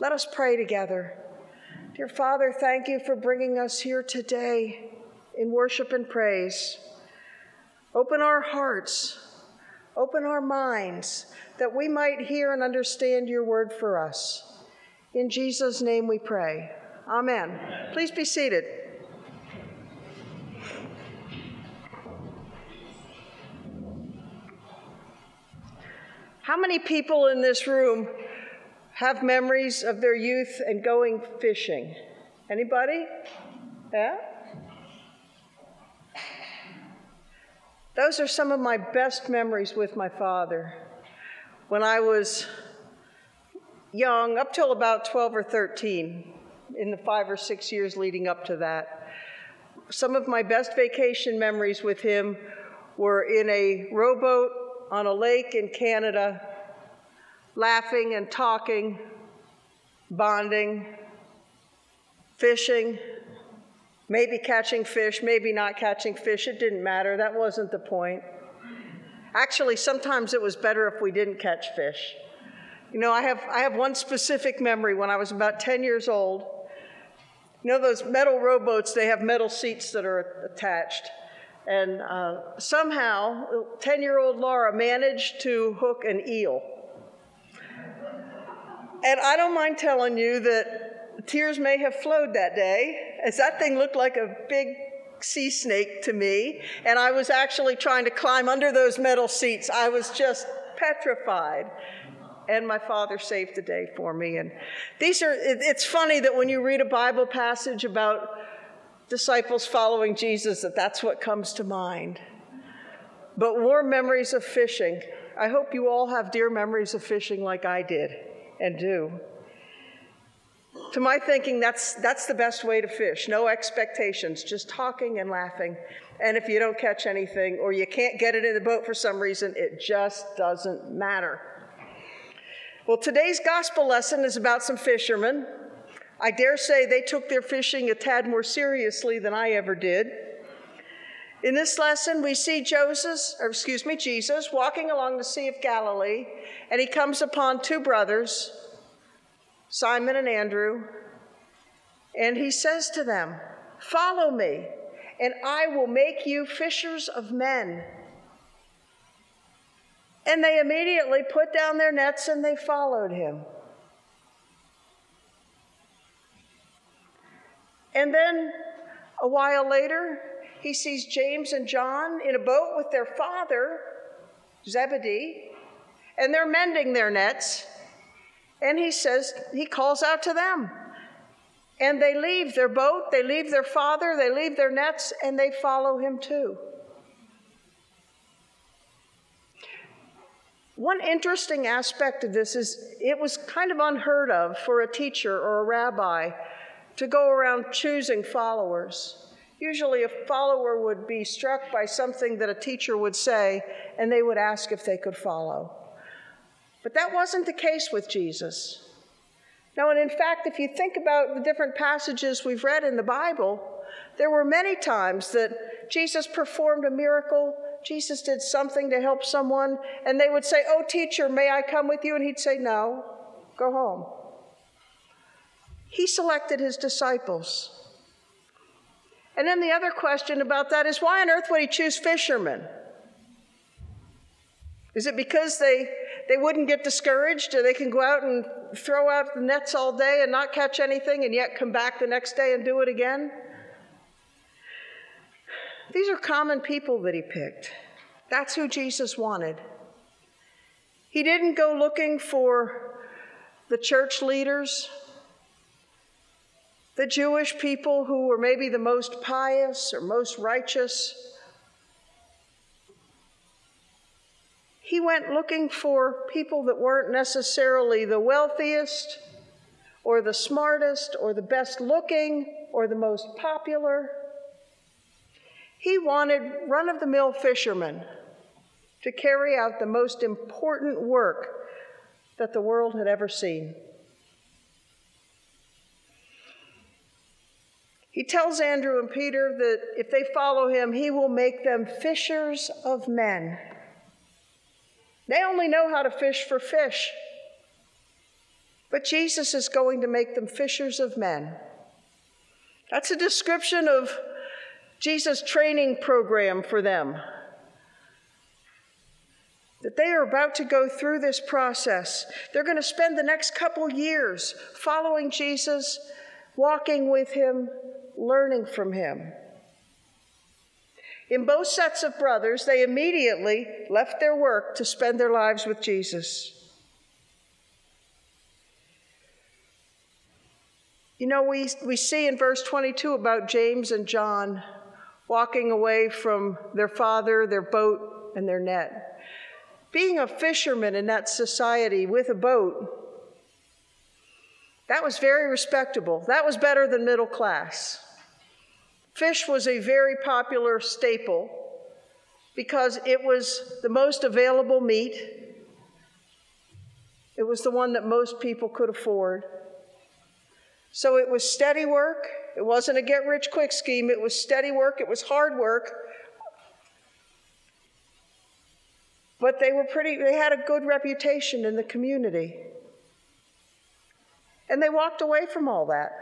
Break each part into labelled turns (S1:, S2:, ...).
S1: Let us pray together. Dear Father, thank you for bringing us here today in worship and praise. Open our hearts, open our minds, that we might hear and understand your word for us. In Jesus' name we pray. Amen. Please be seated. How many people in this room have memories of their youth and going fishing? Anybody? Yeah? Those are some of my best memories with my father. When I was young, up till about 12 or 13, in the five or six years leading up to that, some of my best vacation memories with him were in a rowboat on a lake in Canada, laughing and talking, bonding, fishing, maybe catching fish, maybe not catching fish. It didn't matter. That wasn't the point. Actually, sometimes it was better if we didn't catch fish. You know, I have, I have one specific memory when I was about 10 years old. You know, those metal rowboats, they have metal seats that are attached. And uh, somehow, 10 year old Laura managed to hook an eel. And I don't mind telling you that tears may have flowed that day, as that thing looked like a big sea snake to me. And I was actually trying to climb under those metal seats. I was just petrified. And my father saved the day for me. And these are, it's funny that when you read a Bible passage about disciples following Jesus that that's what comes to mind. But warm memories of fishing. I hope you all have dear memories of fishing like I did and do. To my thinking, that's, that's the best way to fish. No expectations, just talking and laughing. And if you don't catch anything or you can't get it in the boat for some reason, it just doesn't matter. Well, today's gospel lesson is about some fishermen I dare say they took their fishing a tad more seriously than I ever did. In this lesson, we see Joseph, or excuse me, Jesus walking along the Sea of Galilee, and he comes upon two brothers, Simon and Andrew, and he says to them, Follow me, and I will make you fishers of men. And they immediately put down their nets and they followed him. And then a while later, he sees James and John in a boat with their father, Zebedee, and they're mending their nets. And he says, he calls out to them. And they leave their boat, they leave their father, they leave their nets, and they follow him too. One interesting aspect of this is it was kind of unheard of for a teacher or a rabbi to go around choosing followers. Usually, a follower would be struck by something that a teacher would say, and they would ask if they could follow. But that wasn't the case with Jesus. Now, and in fact, if you think about the different passages we've read in the Bible, there were many times that Jesus performed a miracle, Jesus did something to help someone, and they would say, Oh, teacher, may I come with you? And he'd say, No, go home. He selected his disciples. And then the other question about that is why on earth would he choose fishermen? Is it because they, they wouldn't get discouraged or they can go out and throw out the nets all day and not catch anything and yet come back the next day and do it again? These are common people that he picked. That's who Jesus wanted. He didn't go looking for the church leaders the Jewish people who were maybe the most pious or most righteous. He went looking for people that weren't necessarily the wealthiest or the smartest or the best looking or the most popular. He wanted run of the mill fishermen to carry out the most important work that the world had ever seen. He tells Andrew and Peter that if they follow him, he will make them fishers of men. They only know how to fish for fish. But Jesus is going to make them fishers of men. That's a description of Jesus' training program for them. That they are about to go through this process. They're going to spend the next couple years following Jesus, walking with him, learning from him. In both sets of brothers, they immediately left their work to spend their lives with Jesus. You know, we, we see in verse 22 about James and John walking away from their father, their boat, and their net. Being a fisherman in that society with a boat, that was very respectable. That was better than middle class. Fish was a very popular staple because it was the most available meat. It was the one that most people could afford. So it was steady work. It wasn't a get rich quick scheme. It was steady work. It was hard work. But they were pretty, they had a good reputation in the community. And they walked away from all that.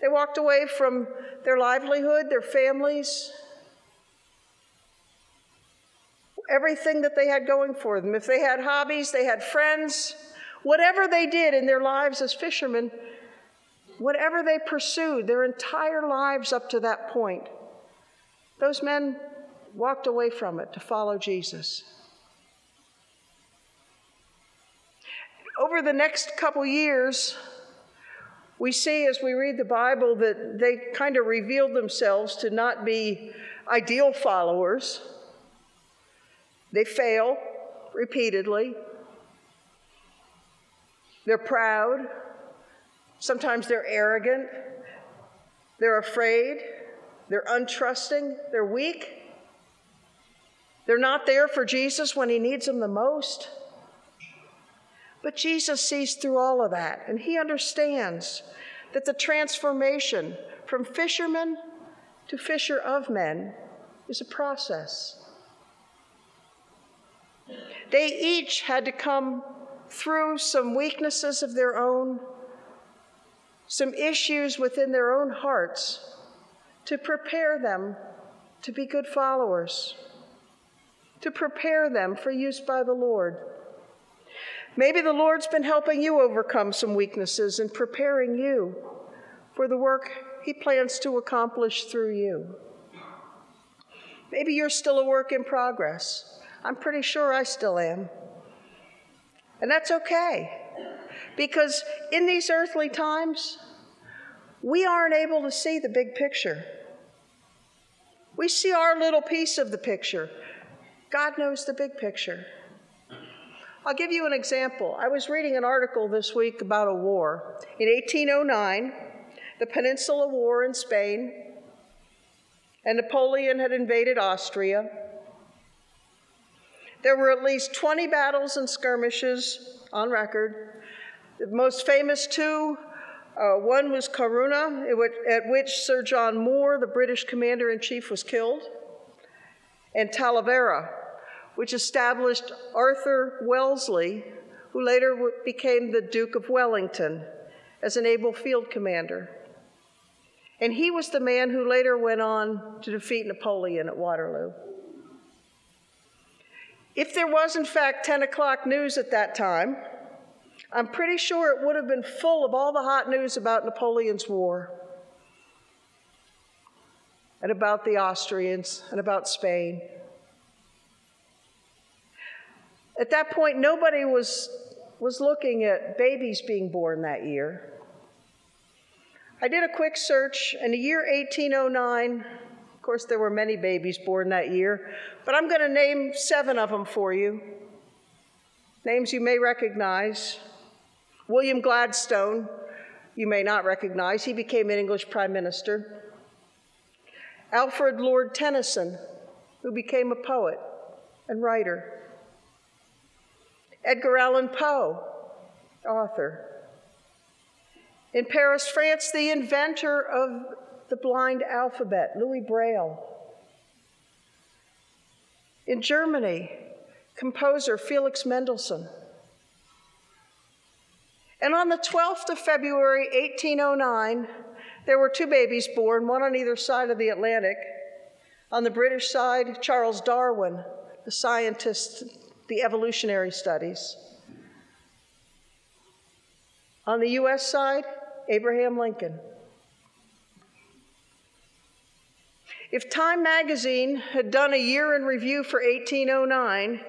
S1: They walked away from their livelihood, their families, everything that they had going for them. If they had hobbies, they had friends, whatever they did in their lives as fishermen, whatever they pursued, their entire lives up to that point, those men walked away from it to follow Jesus. Over the next couple years, we see as we read the Bible that they kind of revealed themselves to not be ideal followers. They fail repeatedly. They're proud. Sometimes they're arrogant. They're afraid. They're untrusting. They're weak. They're not there for Jesus when he needs them the most. But Jesus sees through all of that, and he understands that the transformation from fisherman to fisher of men is a process. They each had to come through some weaknesses of their own, some issues within their own hearts to prepare them to be good followers, to prepare them for use by the Lord. Maybe the Lord's been helping you overcome some weaknesses and preparing you for the work He plans to accomplish through you. Maybe you're still a work in progress. I'm pretty sure I still am. And that's okay. Because in these earthly times, we aren't able to see the big picture. We see our little piece of the picture. God knows the big picture. I'll give you an example. I was reading an article this week about a war. In 1809, the Peninsula War in Spain, and Napoleon had invaded Austria. There were at least 20 battles and skirmishes on record. The most famous two uh, one was Corunna, at which Sir John Moore, the British commander in chief, was killed, and Talavera, which established Arthur Wellesley, who later became the Duke of Wellington, as an able field commander. And he was the man who later went on to defeat Napoleon at Waterloo. If there was, in fact, 10 o'clock news at that time, I'm pretty sure it would have been full of all the hot news about Napoleon's war and about the Austrians and about Spain. At that point, nobody was, was looking at babies being born that year. I did a quick search, and the year 1809, of course, there were many babies born that year, but I'm going to name seven of them for you. Names you may recognize. William Gladstone, you may not recognize, he became an English Prime Minister. Alfred Lord Tennyson, who became a poet and writer. Edgar Allan Poe, author. In Paris, France, the inventor of the blind alphabet, Louis Braille. In Germany, composer Felix Mendelssohn. And on the 12th of February, 1809, there were two babies born, one on either side of the Atlantic. On the British side, Charles Darwin, the scientist, the evolutionary studies. On the US side, Abraham Lincoln. If Time magazine had done a year in review for 1809,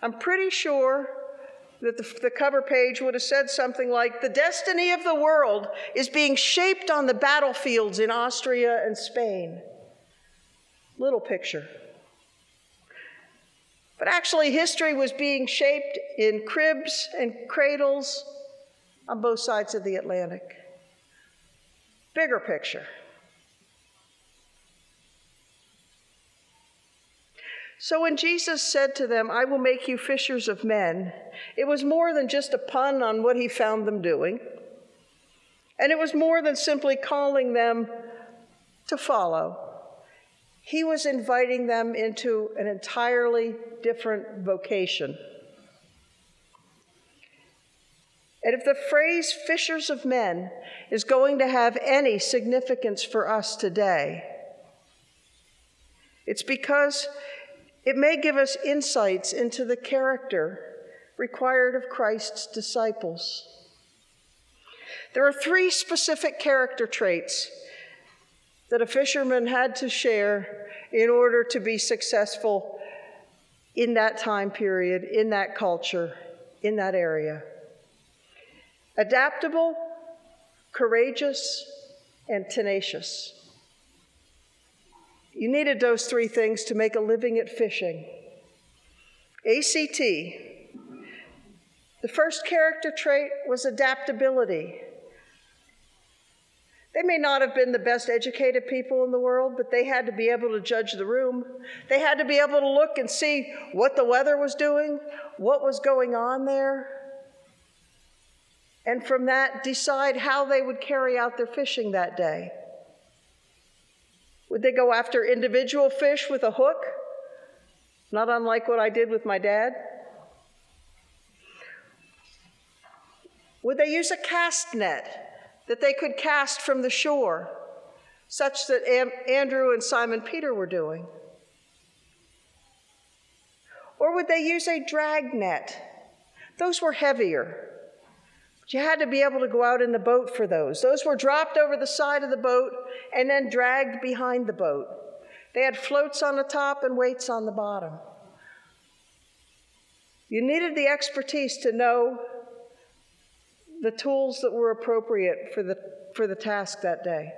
S1: I'm pretty sure that the, the, cover page would have said something like The destiny of the world is being shaped on the battlefields in Austria and Spain. Little picture. But actually, history was being shaped in cribs and cradles on both sides of the Atlantic. Bigger picture. So when Jesus said to them, I will make you fishers of men, it was more than just a pun on what he found them doing. And it was more than simply calling them to follow. He was inviting them into an entirely different vocation. And if the phrase fishers of men is going to have any significance for us today, it's because it may give us insights into the character required of Christ's disciples. There are three specific character traits that a fisherman had to share in order to be successful in that time period, in that culture, in that area adaptable, courageous, and tenacious. You needed those three things to make a living at fishing. ACT. The first character trait was adaptability. They may not have been the best educated people in the world, but they had to be able to judge the room. They had to be able to look and see what the weather was doing, what was going on there, and from that decide how they would carry out their fishing that day. Would they go after individual fish with a hook? Not unlike what I did with my dad. Would they use a cast net that they could cast from the shore, such that Am- Andrew and Simon Peter were doing? Or would they use a drag net? Those were heavier. But you had to be able to go out in the boat for those. Those were dropped over the side of the boat and then dragged behind the boat. They had floats on the top and weights on the bottom. You needed the expertise to know the tools that were appropriate for the, for the task that day.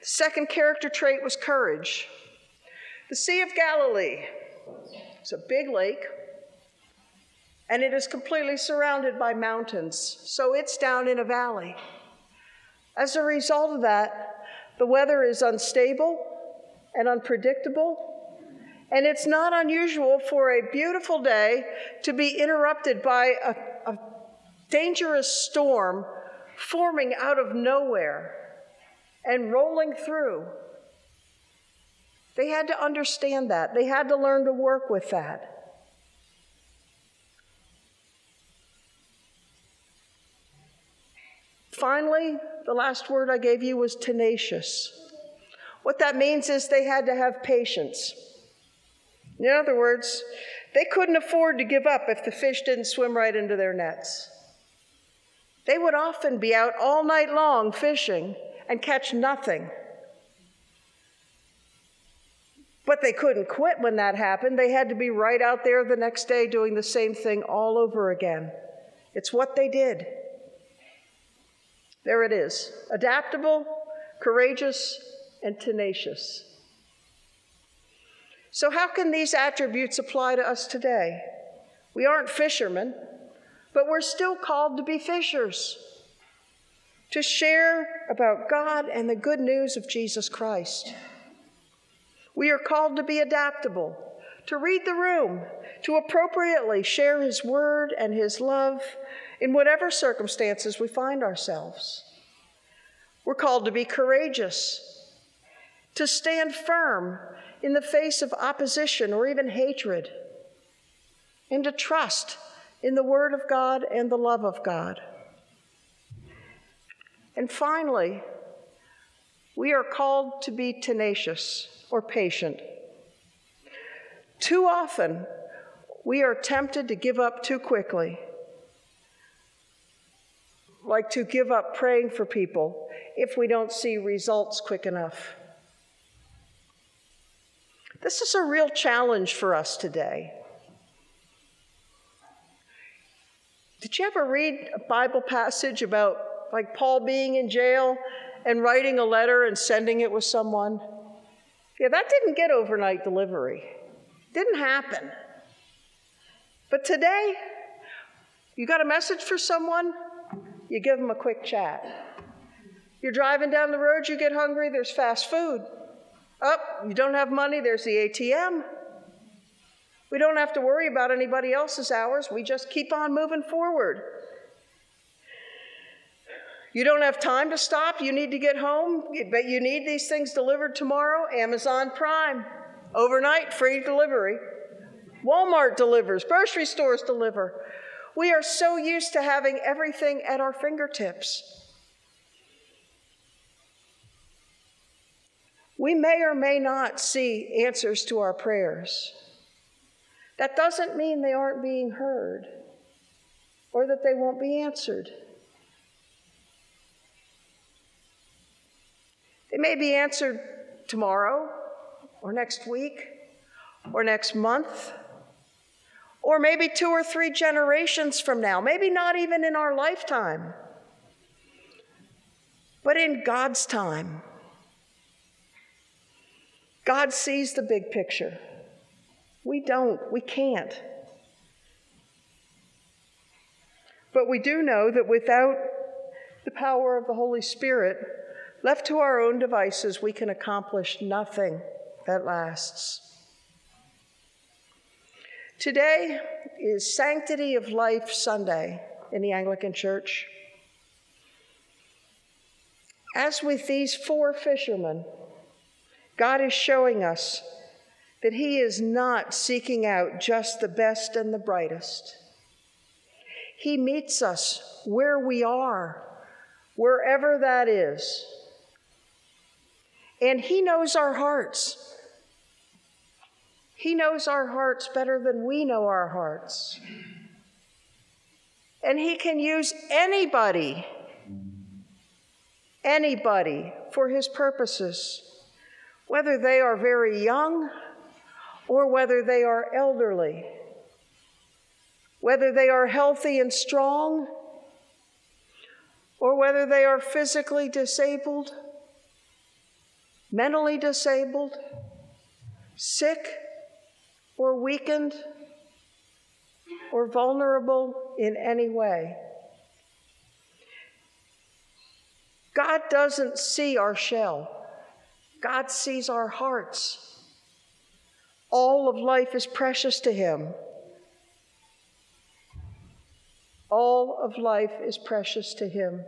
S1: The second character trait was courage. The Sea of Galilee is a big lake and it is completely surrounded by mountains, so it's down in a valley. As a result of that, the weather is unstable and unpredictable, and it's not unusual for a beautiful day to be interrupted by a, a dangerous storm forming out of nowhere and rolling through. They had to understand that, they had to learn to work with that. Finally, the last word I gave you was tenacious. What that means is they had to have patience. In other words, they couldn't afford to give up if the fish didn't swim right into their nets. They would often be out all night long fishing and catch nothing. But they couldn't quit when that happened. They had to be right out there the next day doing the same thing all over again. It's what they did. There it is adaptable, courageous, and tenacious. So, how can these attributes apply to us today? We aren't fishermen, but we're still called to be fishers, to share about God and the good news of Jesus Christ. We are called to be adaptable, to read the room, to appropriately share His word and His love in whatever circumstances we find ourselves. We're called to be courageous, to stand firm in the face of opposition or even hatred, and to trust in the Word of God and the love of God. And finally, we are called to be tenacious or patient. Too often, we are tempted to give up too quickly, like to give up praying for people if we don't see results quick enough. This is a real challenge for us today. Did you ever read a Bible passage about like Paul being in jail and writing a letter and sending it with someone? Yeah, that didn't get overnight delivery. Didn't happen. But today, you got a message for someone, you give them a quick chat. You're driving down the road, you get hungry, there's fast food. Up, oh, you don't have money, there's the ATM. We don't have to worry about anybody else's hours, we just keep on moving forward. You don't have time to stop, you need to get home, but you need these things delivered tomorrow. Amazon Prime, overnight, free delivery. Walmart delivers, grocery stores deliver. We are so used to having everything at our fingertips. We may or may not see answers to our prayers. That doesn't mean they aren't being heard or that they won't be answered. They may be answered tomorrow or next week or next month or maybe two or three generations from now, maybe not even in our lifetime, but in God's time. God sees the big picture. We don't, we can't. But we do know that without the power of the Holy Spirit, left to our own devices, we can accomplish nothing that lasts. Today is Sanctity of Life Sunday in the Anglican Church. As with these four fishermen, God is showing us that He is not seeking out just the best and the brightest. He meets us where we are, wherever that is. And He knows our hearts. He knows our hearts better than we know our hearts. And He can use anybody, anybody for His purposes whether they are very young or whether they are elderly, whether they are healthy and strong or whether they are physically disabled, mentally disabled, sick or weakened or vulnerable in any way. God doesn't see our shell. God sees our hearts. All of life is precious to Him. All of life is precious to Him.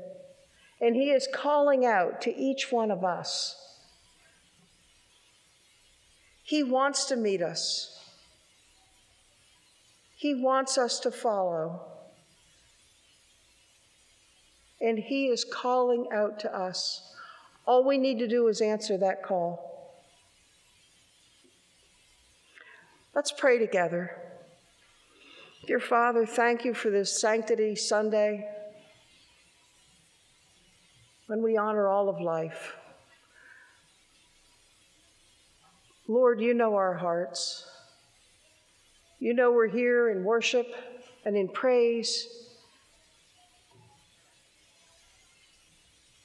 S1: And He is calling out to each one of us. He wants to meet us, He wants us to follow. And He is calling out to us. All we need to do is answer that call. Let's pray together. Dear Father, thank you for this Sanctity Sunday when we honor all of life. Lord, you know our hearts. You know we're here in worship and in praise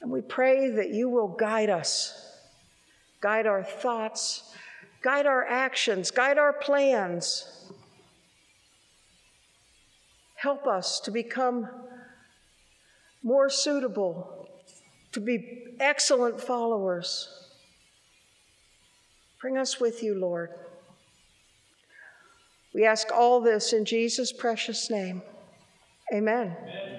S1: And we pray that you will guide us, guide our thoughts, guide our actions, guide our plans. Help us to become more suitable, to be excellent followers. Bring us with you, Lord. We ask all this in Jesus' precious name. Amen. Amen.